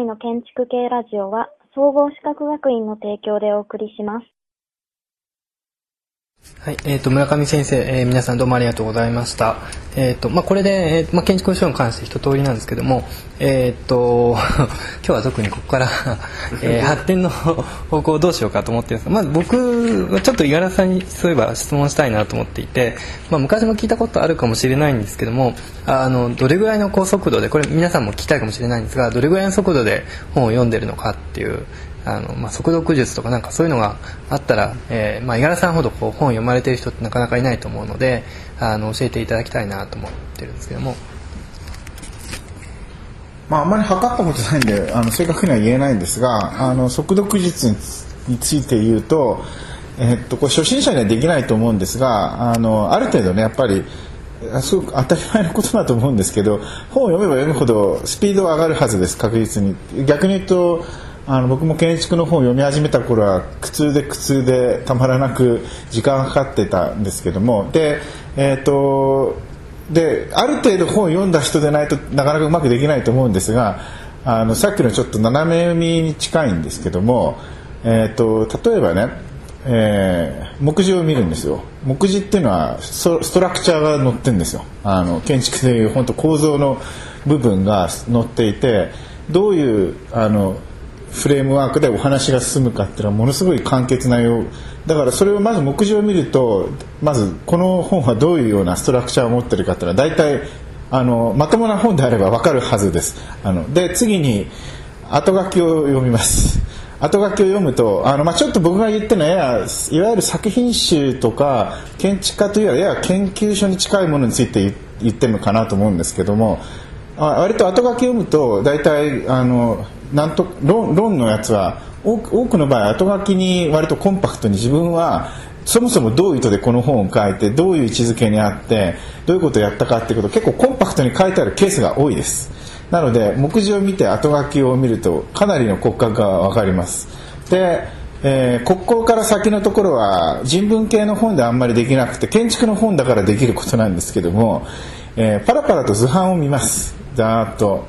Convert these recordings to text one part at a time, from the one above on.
今回の建築系ラジオは総合資格学院の提供でお送りします。はい、えっ、と村上先生、えー皆さんどうもありがとうございました。えっ、とまあこれで、えーまあ建築書に関して一通りなんですけども、えっ、と 今日は特にここから、えー 発展の方向をどうしようかと思ってるんですが、まず僕はちょっと五十嵐さんにそういえば質問したいなと思っていて、まあ昔も聞いたことあるかもしれないんですけども、あのどれぐらいの高速度でこれ皆さんも聞きたいかもしれないんですが、どれぐらいの速度で本を読んでるのかっていう。あのまあ、速読術とかなんかそういうのがあったら、えーまあ、五十嵐さんほどこう本を読まれてる人ってなかなかいないと思うのであの教えていただきたいなと思ってるんですけども。まあ、あんまり測ったことないんであの正確には言えないんですがあの速読術について言うと,、えっとこれ初心者にはできないと思うんですがあのある程度ねやっぱりすごく当たり前のことだと思うんですけど本を読めば読むほどスピードは上がるはずです確実に。逆に言うとあの僕も建築の本を読み始めた頃は苦痛で苦痛でたまらなく時間がかかってたんですけどもでえっ、とである程度本を読んだ人でないとなかなかうまくできないと思うんですがあのさっきのちょっと斜め読みに近いんですけども、えー、と例えばね、えー目次を見るんですよ。目次っていうのはストラクチャーが載ってるんですよ。あの建築でいう本当構造の部分が載っていてどういうあのフレームワークでお話が進むかっていうのはものすごい簡潔なよう。だからそれをまず目次を見るとまずこの本はどういうようなストラクチャーを持ってるかっていうのは大体あのまともな本であれば分かるはずです。あので次に後書きを読みます。後書きを読むとあの、まあ、ちょっと僕が言ってるのはややいわゆる作品集とか建築家というよりはやや研究所に近いものについて言言ってるのかなと思うんですけどもあ割と後書き読むと大体あのなんと論論のやつは多くの場合後書きに割とコンパクトに自分はそもそもどういう意図でこの本を書いてどういう位置づけにあってどういうことをやったかっていうことを結構コンパクトに書いてあるケースが多いです。なので目次を見て後書きを見るとかなりの骨格が分かります。で、えー、国交から先のところは人文系の本であんまりできなくて建築の本だからできることなんですけども、えーパラパラと図版を見ます。ざーっと。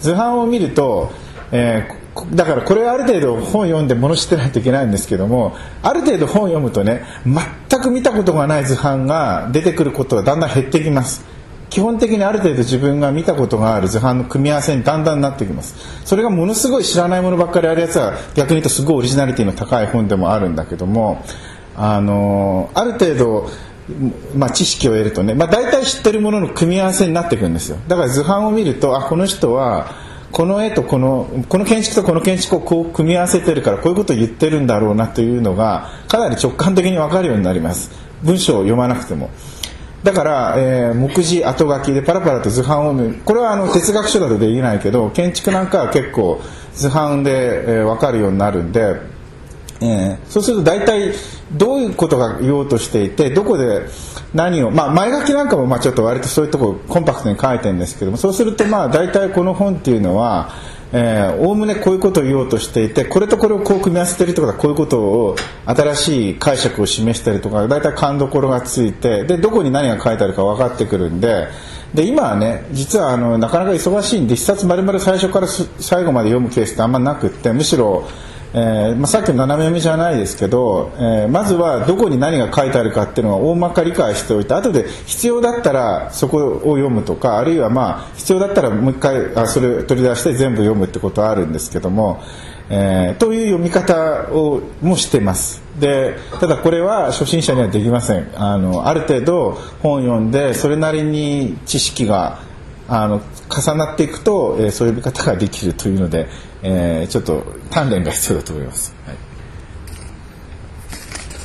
図版を見ると、えーだからこれはある程度本読んで物知ってないといけないんですけどもある程度本を読むとね全く見たことがない図版が出てくることがだんだん減ってきます。基本的にある程度自分が見たことがある図版の組み合わせにだんだんなってきます。それがものすごい知らないものばっかりあるやつは逆に言うとすごいオリジナリティの高い本でもあるんだけどもあのある程度まあ、知識を得るとね、まあ、大体知ってるものの組み合わせになっていくんですよ。だから図版を見るとあこの人はこの絵とこのこの建築とこの建築をこう組み合わせてるからこういうことを言ってるんだろうなというのがかなり直感的に分かるようになります。文章を読まなくても。だから、えー目次後書きでパラパラと図版を見る。これはあの哲学書だとできないけど建築なんかは結構図版で、えー分かるようになるんでえーそうすると大体どういうことが言おうとしていてどこで何を、まあ、前書きなんかもまあちょっと割とそういうところコンパクトに書いてるんですけどもそうするとまあ大体この本っていうのはおおむねこういうことを言おうとしていてこれとこれをこう組み合わせてるとはこういうことを新しい解釈を示したりとか大体勘どころがついてでどこに何が書いてあるか分かってくるんでで今はね実はあのなかなか忙しいんで一冊丸々最初から最後まで読むケースってあんまなくってむしろえーまあ、さっきの斜め読みじゃないですけど、えーまずはどこに何が書いてあるかっていうのは大まか理解しておいて後で必要だったらそこを読むとかあるいはまあ必要だったらもう一回あそれ取り出して全部読むってことはあるんですけども、えーという読み方をもしてます。でただこれは初心者にはできません。あのある程度本を読んでそれなりに知識があの重なっていくと、えーそういう読み方ができるというので、えーちょっと鍛錬が必要だと思います。はい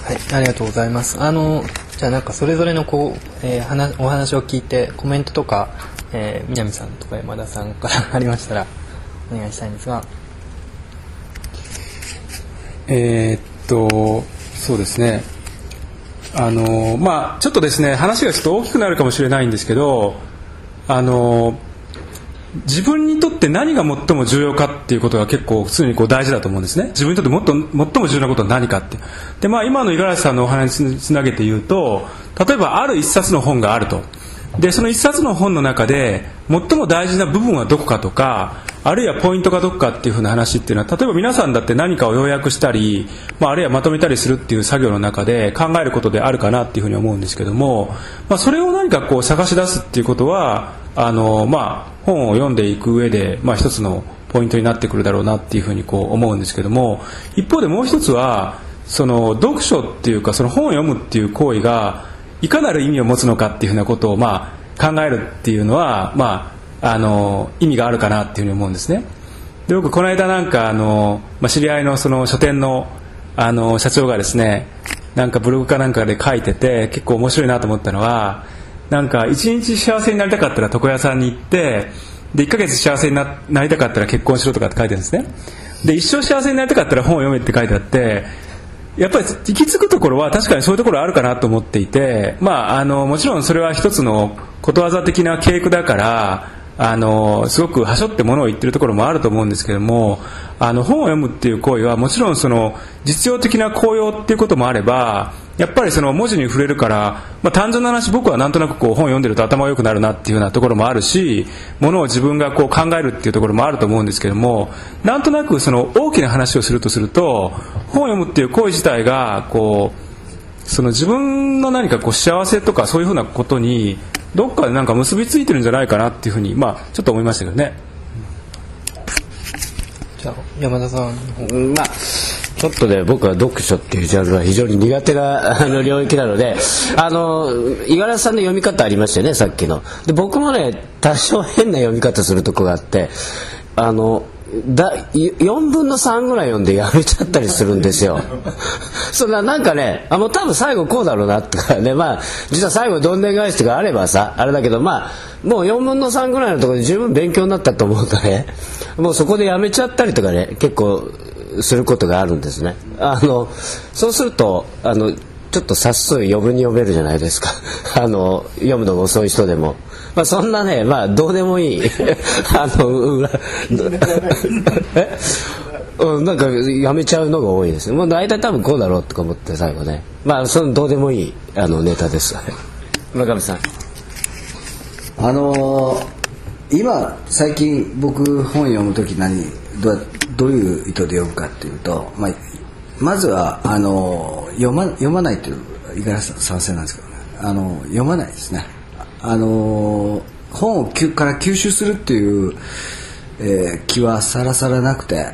はい、ありがとうございます。あの、じゃあなんかそれぞれのこう、えー話お話を聞いてコメントとか、えー南さんとか山田さんからありましたらお願いしたいんですが、えーっとそうですねあのまあちょっとですね話がちょっと大きくなるかもしれないんですけどあの自分にとって何が最も重要かっていうことが結構普通にこう大事だと思うんですね。自分にとってもっと最も重要なことは何かって。でまあ今の五十嵐さんのお話につなげて言うと例えばある一冊の本があると。でその一冊の本の中で最も大事な部分はどこかとかあるいはポイントがどっかっていうふうな話っていうのは例えば皆さんだって何かを要約したり、まあ、あるいはまとめたりするっていう作業の中で考えることであるかなっていうふうに思うんですけども、まあ、それを何かこう探し出すっていうことはあの、まあ、本を読んでいく上で、まあ、一つのポイントになってくるだろうなっていうふうにこう思うんですけども一方でもう一つはその読書っていうかその本を読むっていう行為がいかなる意味を持つのかっていうふうなことをまあ考えるっていうのは、まあ、あの意味があるかなっていうふうに思うんですね。で僕この間なんかあの、まあ、知り合いのその書店のあの社長がですねなんかブログかなんかで書いてて結構面白いなと思ったのはなんか一日幸せになりたかったら床屋さんに行ってで1ヶ月幸せにななりたかったら結婚しろとかって書いてるんですね。で一生幸せになりたかったら本を読めって書いてあってやっぱり行き着くところは確かにそういうところあるかなと思っていて、まあ、あのもちろんそれは一つのことわざ的な稽古だからあのすごくはしょってものを言ってるところもあると思うんですけどもあの本を読むっていう行為はもちろんその実用的な効用っていうこともあればやっぱりその文字に触れるから、まあ、単純な話僕はなんとなくこう本を読んでると頭が良くなるなっていうようなところもあるしものを自分がこう考えるっていうところもあると思うんですけどもなんとなくその大きな話をするとすると本を読むっていう行為自体がこうその自分の何かこう幸せとかそういうふうなことにどっかでなんか結びついてるんじゃないかなっていうふうに、まあ、ちょっと思いましたけどね。じゃあ山田さんうんまあちょっとね僕は読書っていうジャンルは非常に苦手な あの領域なのであの五十嵐さんの読み方ありましたよねさっきの。で僕もね多少変な読み方するとこがあってあのだ4分の3ぐらい読んでやめちゃったりするんですよ。そんななんかねあもう多分最後こうだろうなとかねまあ実は最後どんでん返しとかあればさあれだけどまあもう4分の3ぐらいのところで十分勉強になったと思うとね。もうそこでやめちゃったりとかね結構することがあるんですね。あのそうするとあのちょっと冊数余分に読めるじゃないですか。あの読むのが遅い人でも。まあ、そんなね、まあ、どうでもいい。あの、裏、え？うん、なんかやめちゃうのが多いです。もう大体多分こうだろうとか思って最後ね。まあそのどうでもいいあのネタです。村上さん。あのー今最近僕本読む時何どうどういう意図で読むかっていうと、まあ、まずはあの読ま読まないっていう五十嵐さん賛成なんですけどね。あの読まないですね。あの本をきから吸収するっていう、えー気はさらさらなくて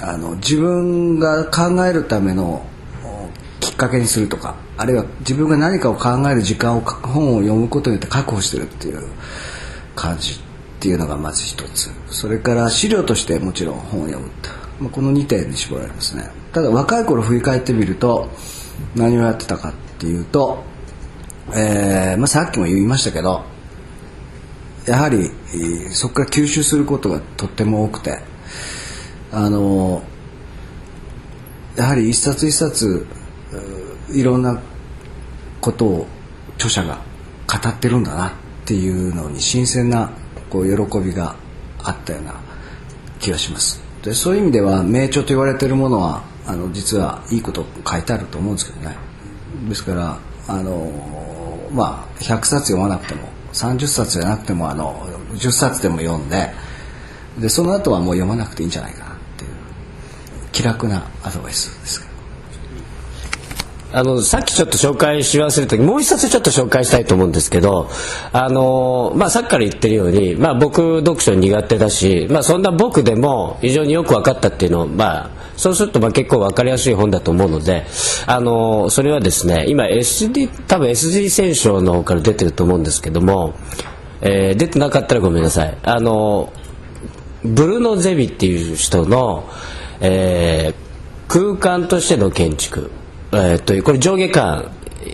あの自分が考えるためのきっかけにするとかあるいは自分が何かを考える時間を本を読むことによって確保してるっていう感じっていうのがまず一つ。それから資料としてもちろん本を読むと、まあ、この2点に絞られますね。ただ若い頃振り返ってみると何をやってたかっていうと、えーまあ、さっきも言いましたけどやはりそこから吸収することがとっても多くてあのやはり一冊一冊いろんなことを著者が語ってるんだなっていうのに新鮮なこう喜びがあったような気がします。でそういう意味では名著と言われてるものはあの実はいいこと書いてあると思うんですけどね。ですからあのまあ100冊読まなくても30冊じゃなくてもあの10冊でも読んででその後はもう読まなくていいんじゃないかなっていう気楽なアドバイスですあのさっきちょっと紹介し忘れた時もう一冊ちょっと紹介したいと思うんですけどあの、まあ、さっきから言ってるように、まあ、僕読書苦手だし、まあ、そんな僕でも非常によく分かったっていうのを、まあ、そうするとまあ結構分かりやすい本だと思うのであのそれはですね今 SD 多分 SG 選書の方から出てると思うんですけども、えー出てなかったらごめんなさい。あのブルノ・ゼビっていう人の、えー空間としての建築、えーというこれ上下巻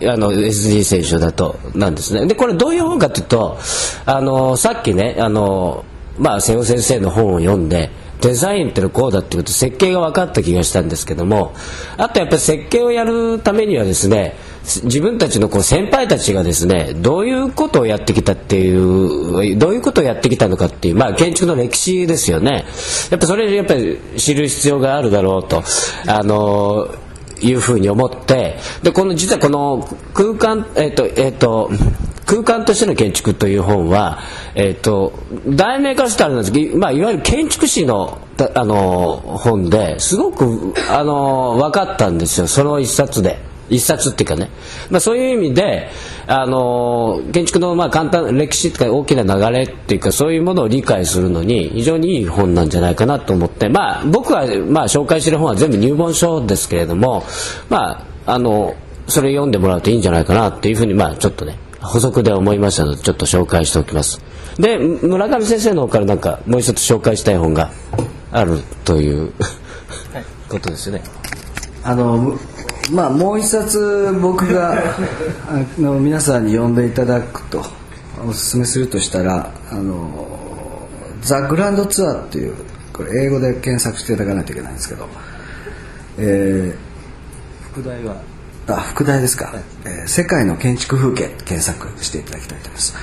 あの SD 選手だとなんですね。でこれどういう本かというとあのさっきねあの、まあ、瀬尾先生の本を読んでデザインってのこうだっていうこと設計が分かった気がしたんですけどもあとやっぱり設計をやるためにはですね自分たちのこう先輩たちがですねどういうことをやってきたっていうどういうことをやってきたのかっていう、まあ、建築の歴史ですよね。やっぱそれやっぱり知る必要があるだろうと。あのいうふうに思ってでこの実はこの空間えっ、とえっ、と空間としての建築という本は、えーと、題名からしてあれなんですけど、まあ、いわゆる建築士のあの本ですごくあの分かったんですよその一冊で。一冊っていうかね、まあ、そういう意味で、あの建築のまあ簡単歴史とか大きな流れっていうかそういうものを理解するのに非常にいい本なんじゃないかなと思って、まあ、僕はまあ紹介している本は全部入門書ですけれども、まあ、あのそれ読んでもらうといいんじゃないかなっていうふうに、まあ、ちょっとね補足で思いましたのでちょっと紹介しておきます。で村上先生の方からなんかもう一つ紹介したい本があるという ことですよね。あのまあもう一冊僕があの皆さんに読んでいただくとおすすめするとしたら「あのザ・グランドツアー」っていうこれ英語で検索していただかないといけないんですけど、えー、副題は？あ副題ですか、はい、えー、世界の建築風景」検索していただきたいと思います。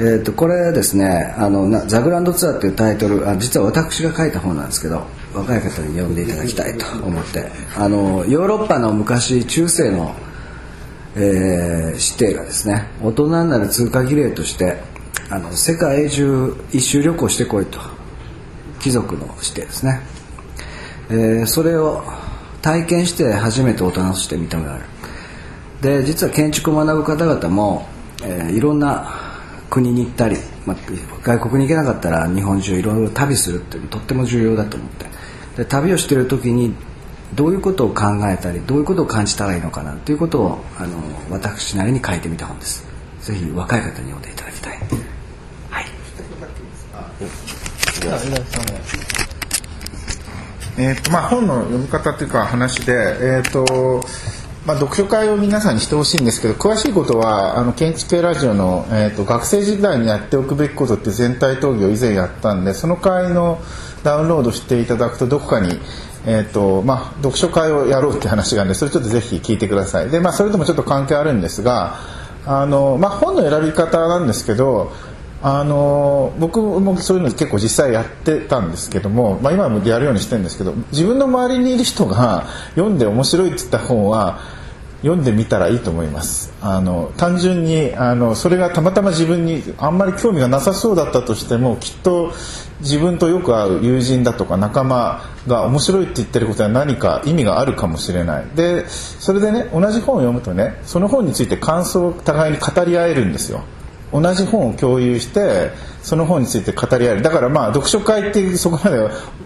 えーと、これですねあの「ザ・グランドツアー」っていうタイトルあ実は私が書いた本なんですけど若い方に読んでいただきたいと思って。あのヨーロッパの昔中世の、えー、指定がですね大人になる通過儀礼としてあの世界中一周旅行してこいと。貴族の指定ですね、えー、それを体験して初めて大人として認められる。で実は建築を学ぶ方々も、えー、いろんな国に行ったり、まあ、外国に行けなかったら日本中いろいろ旅するっていうのとっても重要だと思って。で旅をしている時にどういうことを考えたりどういうことを感じたらいいのかなということをあの私なりに書いてみた本です。ぜひ若い方に読んでいただきたい。はい。えーとまあ、本の読み方というか話で、えーとまあ、読書会を皆さんにしてほしいんですけど詳しいことはあの建築系ラジオの、えーと、学生時代にやっておくべきことって全体討議を以前やったんでその会のダウンロードしていただくとどこかに、えーとまあ、読書会をやろうって話があるんでそれちょっとぜひ聞いてください。で、まあ、それともちょっと関係あるんですがあの、まあ、本の選び方なんですけどあの僕もそういうの結構実際やってたんですけども、まあ、今もやるようにしてるんですけど自分の周りにいる人が読んで面白いって言った本は読んでみたらいいと思います。あの単純にあのそれがたまたま自分にあんまり興味がなさそうだったとしてもきっと自分とよく会う友人だとか仲間が面白いって言ってることは何か意味があるかもしれない。でそれでね同じ本を読むとねその本について感想を互いに語り合えるんですよ。同じ本を共有してその本について語り合える。だからまあ読書会ってそこまで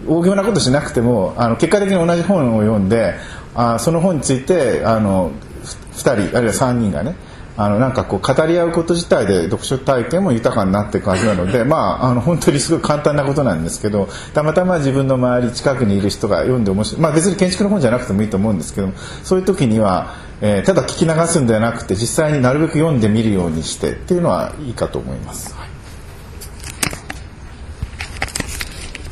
大行なことしなくてもあの結果的に同じ本を読んであその本についてあの2人あるいは3人がねあのなんかこう語り合うこと自体で読書体験も豊かになっていくはずなので、まあ、あの本当にすごい簡単なことなんですけどたまたま自分の周り近くにいる人が読んで面白い、まあ、別に建築の本じゃなくてもいいと思うんですけどそういう時には、えー、ただ聞き流すんではなくて実際になるべく読んでみるようにしてっていうのはいいかと思います。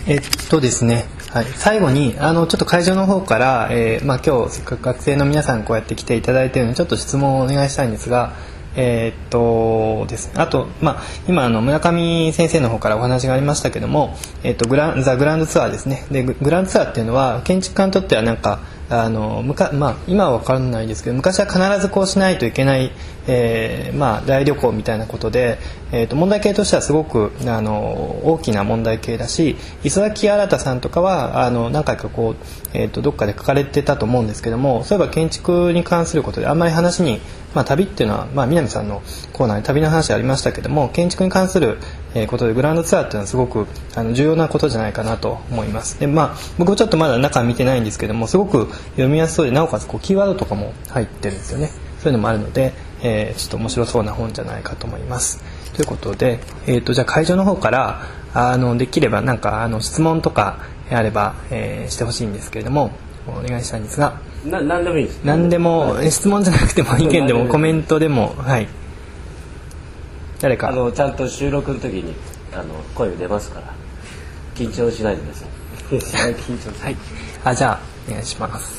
えっとですねはい、最後にあのちょっと会場の方から、えーまあ、今日せっかく学生の皆さんこうやって来ていただいているのでちょっと質問をお願いしたいんですが、えー、っとですね、あと、まあ、今あの村上先生の方からお話がありましたけども、えー、っとグラザ・グランドツアーですね。でグランドツアーっていうのは建築家にとってはなんかあのむか、まあ、今は分からないですけど昔は必ずこうしないといけない、えーまあ、大旅行みたいなことで、えー、と問題系としてはすごくあの大きな問題系だし磯崎新さんとかはあの何回かこう、えー、とどっかで書かれてたと思うんですけどもそういえば建築に関することであんまり話にまあ、旅っていうのは、まあ、南さんのコーナーに旅の話ありましたけども建築に関することでグランドツアーっていうのはすごくあの重要なことじゃないかなと思います。で、まあ、僕もちょっとまだ中見てないんですけどもすごく読みやすそうでなおかつこうキーワードとかも入ってるんですよね。そういうのもあるので、えー、ちょっと面白そうな本じゃないかと思います。ということで、えーと、じゃあ会場の方からあのできればなんかあの質問とかあれば、えー、してほしいんですけれどもお願いしたいんですが。な何でもいいです。何でも質問じゃなくても意見でもコメントでもはい誰か。あのちゃんと収録の時にあの声出ますから。緊張しないでください。緊張はい。あじゃあお願いします。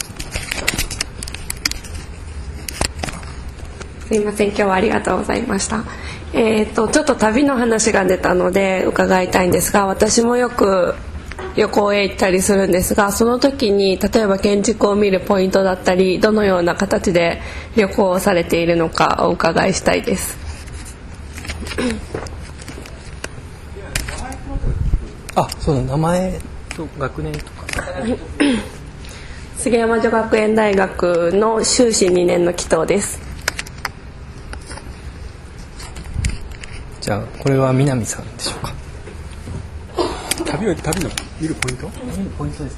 すいません。今日はありがとうございました。えっ、ー、とちょっと旅の話が出たので伺いたいんですが私もよく旅行へ行ったりするんですがその時に例えば建築を見るポイントだったりどのような形で旅行をされているのかお伺いしたいです あそうだ名前と学年とか。杉山女学園大学の修士2年の紀藤です。じゃあこれは南さんでしょうか。旅を旅の見るポイント？ポイントです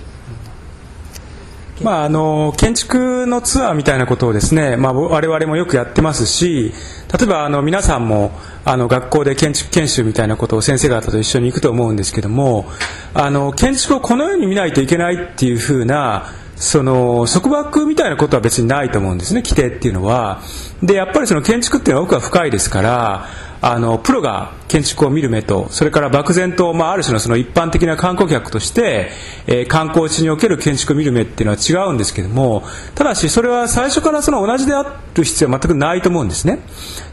まあ、あの建築のツアーみたいなことをですね、まあ、我々もよくやってますし例えばあの皆さんもあの学校で建築研修みたいなことを先生方と一緒に行くと思うんですけどもあの建築をこのように見ないといけないっていうふうなその束縛みたいなことは別にないと思うんですね規定っていうのは。でやっぱりその建築っていうのは奥が深いですからあのプロが建築を見る目とそれから漠然と、まあ、ある種のその一般的な観光客として、えー、観光地における建築を見る目っていうのは違うんですけどもただしそれは最初からその同じである必要は全くないと思うんですね。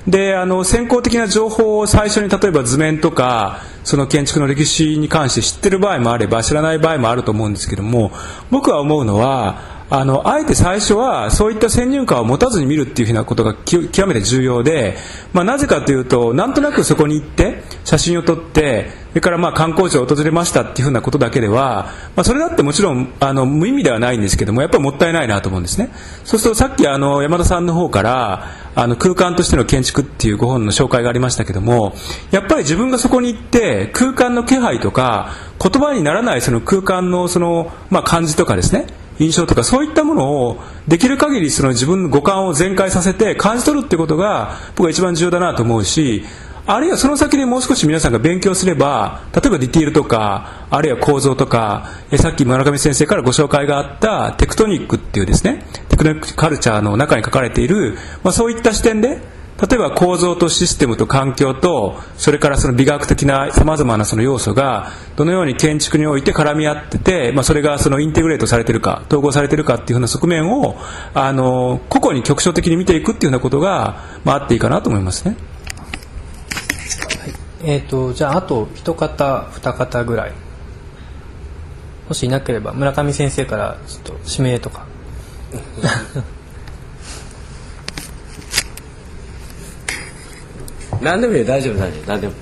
であの先行的な情報を最初に例えば図面とかその建築の歴史に関して知ってる場合もあれば知らない場合もあると思うんですけども僕は思うのはあのあえて最初はそういった先入観を持たずに見るっていうふうなことが極めて重要で、まあ、なぜかというとなんとなくそこに行って写真を撮ってそれからまあ観光地を訪れましたっていうふうなことだけでは、まあ、それだってもちろんあの無意味ではないんですけどもやっぱりもったいないなと思うんですね。そうするとさっきあの山田さんの方からあの空間としての建築っていうご本の紹介がありましたけどもやっぱり自分がそこに行って空間の気配とか言葉にならないその空間のその、まあ、感じとかですね印象とかそういったものをできる限りその自分の五感を全開させて感じ取るってことが僕は一番重要だなと思うしあるいはその先にもう少し皆さんが勉強すれば例えばディティールとかあるいは構造とかえさっき村上先生からご紹介があったテクトニックっていうですねテクノカルチャーの中に書かれている、まあ、そういった視点で例えば構造とシステムと環境とそれからその美学的なさまざまなその要素がどのように建築において絡み合ってて、まあ、それがそのインテグレートされてるか統合されてるかっていうふうな側面をあの個々に局所的に見ていくっていうようなことが、まあ、あっていいかなと思いますね。えーと、じゃああと一方二方ぐらい。もしいなければ村上先生からちょっと指名とか 何でもいい大丈夫大丈夫。何でも。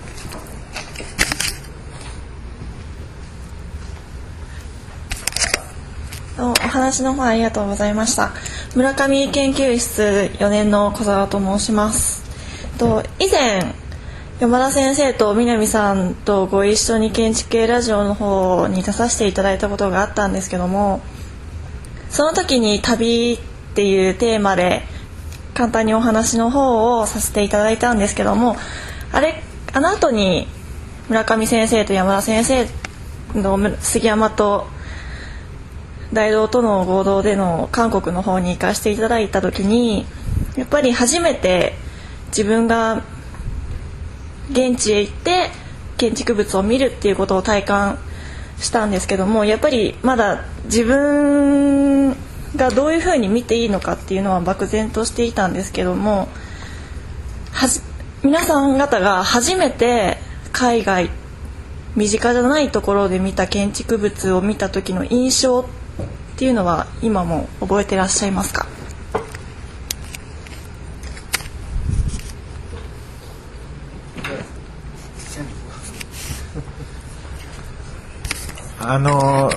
お話の方ありがとうございました。村上研究室4年の小沢と申します。と以前山田先生と南さんとご一緒に建築系ラジオの方に出させていただいたことがあったんですけどもその時に旅っていうテーマで簡単にお話の方をさせていただいたんですけどもあれあの後に村上先生と山田先生の杉山と大道との合同での韓国の方に行かせていただいた時にやっぱり初めて自分が現地へ行って建築物を見るっていうことを体感したんですけどもやっぱりまだ自分がどういうふうに見ていいのかっていうのは漠然としていたんですけども皆さん方が初めて海外身近じゃないところで見た建築物を見た時の印象っていうのは今も覚えてらっしゃいますか？あの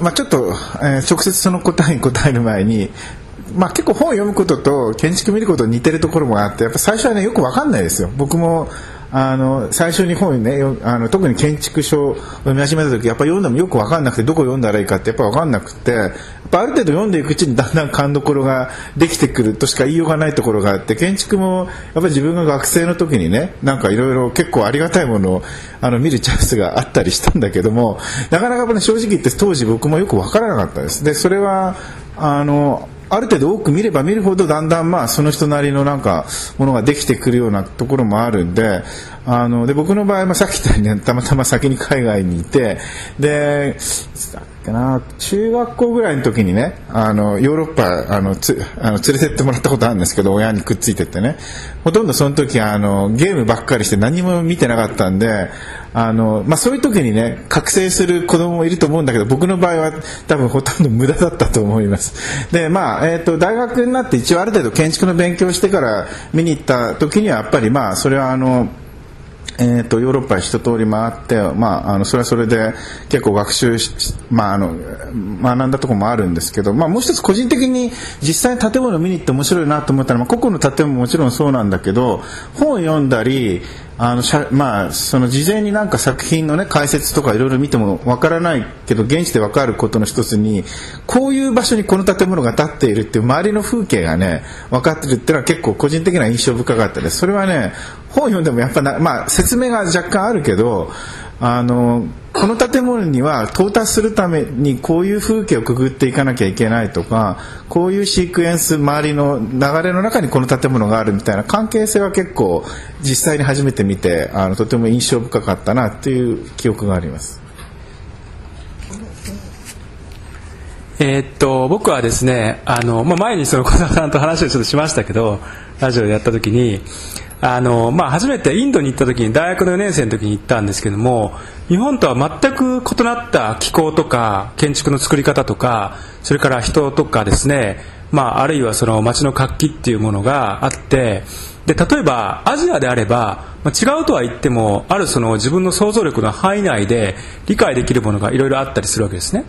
まあ、ちょっと、えー、直接その答えに答える前に、まあ、結構本を読むことと建築見ること似てるところもあってやっぱ最初はねよく分かんないですよ。僕もあの最初に本ねあの特に建築書を読み始めた時やっぱ読んでもよく分かんなくてどこ読んだらいいかってやっぱ分かんなくてやっぱある程度読んでいくうちにだんだん勘どころができてくるとしか言いようがないところがあって建築もやっぱり自分が学生の時にねなんかいろいろ結構ありがたいものをあの見るチャンスがあったりしたんだけどもなかなか、ね、正直言って当時僕もよく分からなかったです。でそれはあのある程度多く見れば見るほどだんだんまあその人なりのなんかものができてくるようなところもあるんであので僕の場合、まあ、さっき言ったように、たまたま先に海外にいてでかな中学校ぐらいの時にねあのヨーロッパあのつあの連れてってもらったことあるんですけど親にくっついてってね。ほとんどその時あのゲームばっかりして何も見てなかったんであの、まあ、そういう時にね覚醒する子供もいると思うんだけど僕の場合は多分ほとんど無駄だったと思います。でまあ、えーと、大学になって一応ある程度建築の勉強してから見に行った時にはやっぱりまあそれはあのえー、とヨーロッパ一通り回って、まあ、あのそれはそれで結構学習し、まあ、あの学んだところもあるんですけど、まあ、もう一つ個人的に実際に建物を見に行って面白いなと思ったのは、まあ、個々の建物ももちろんそうなんだけど本を読んだりあのしゃまあ、その事前になんか作品の、ね、解説とかいろいろ見てもわからないけど現地でわかることの一つにこういう場所にこの建物が建っているっていう周りの風景がね分かってるっていうのは結構個人的な印象深かったです。それはね本読んでもやっぱな、まあ、説明が若干あるけどあのこの建物には到達するためにこういう風景をくぐっていかなきゃいけないとかこういうシークエンス周りの流れの中にこの建物があるみたいな関係性は結構実際に初めて見てあのとても印象深かったなという記憶があります。えーっと僕はですねあの、まあ、前にその小沢さんと話をちょっとしましたけどラジオでやった時にあの、まあ、初めてインドに行った時に大学の4年生の時に行ったんですけども日本とは全く異なった気候とか建築の作り方とかそれから人とかですね、まあ、あるいはその街の活気っていうものがあってで例えばアジアであれば、まあ、違うとは言ってもあるその自分の想像力の範囲内で理解できるものがいろいろあったりするわけですね。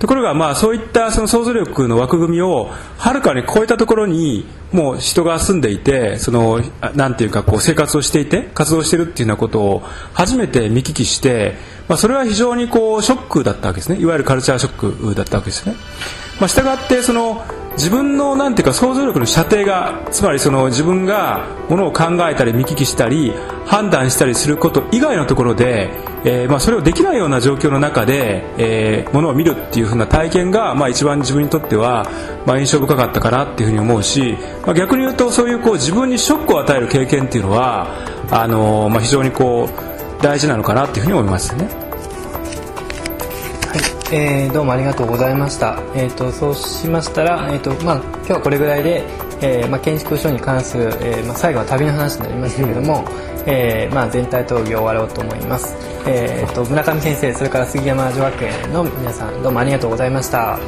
ところがまあそういったその想像力の枠組みをはるかに超えたところにもう人が住んでいてそのなんていうかこう生活をしていて活動しているっていうようなことを初めて見聞きして、まあ、それは非常にこうショックだったわけですねいわゆるカルチャーショックだったわけですね。まあ、従ってその自分のなんていうか想像力の射程がつまりその自分がものを考えたり見聞きしたり判断したりすること以外のところで、えーまあそれをできないような状況の中で、えー、ものを見るっていうふうな体験が、まあ、一番自分にとっては、まあ、印象深かったかなっていうふうに思うし、まあ、逆に言うとそういうこう自分にショックを与える経験っていうのはあのーまあ、非常にこう大事なのかなっていうふうに思いますね。はい、えーどうもありがとうございました。えっ、とそうしましたら、えっ、とまあ今日はこれぐらいで、えーまあ建築書に関する、えーまあ最後は旅の話になりましたけれども、えーまあ全体討議を終わろうと思います。えっ、と村上先生それから杉山女学園の皆さんどうもありがとうございました。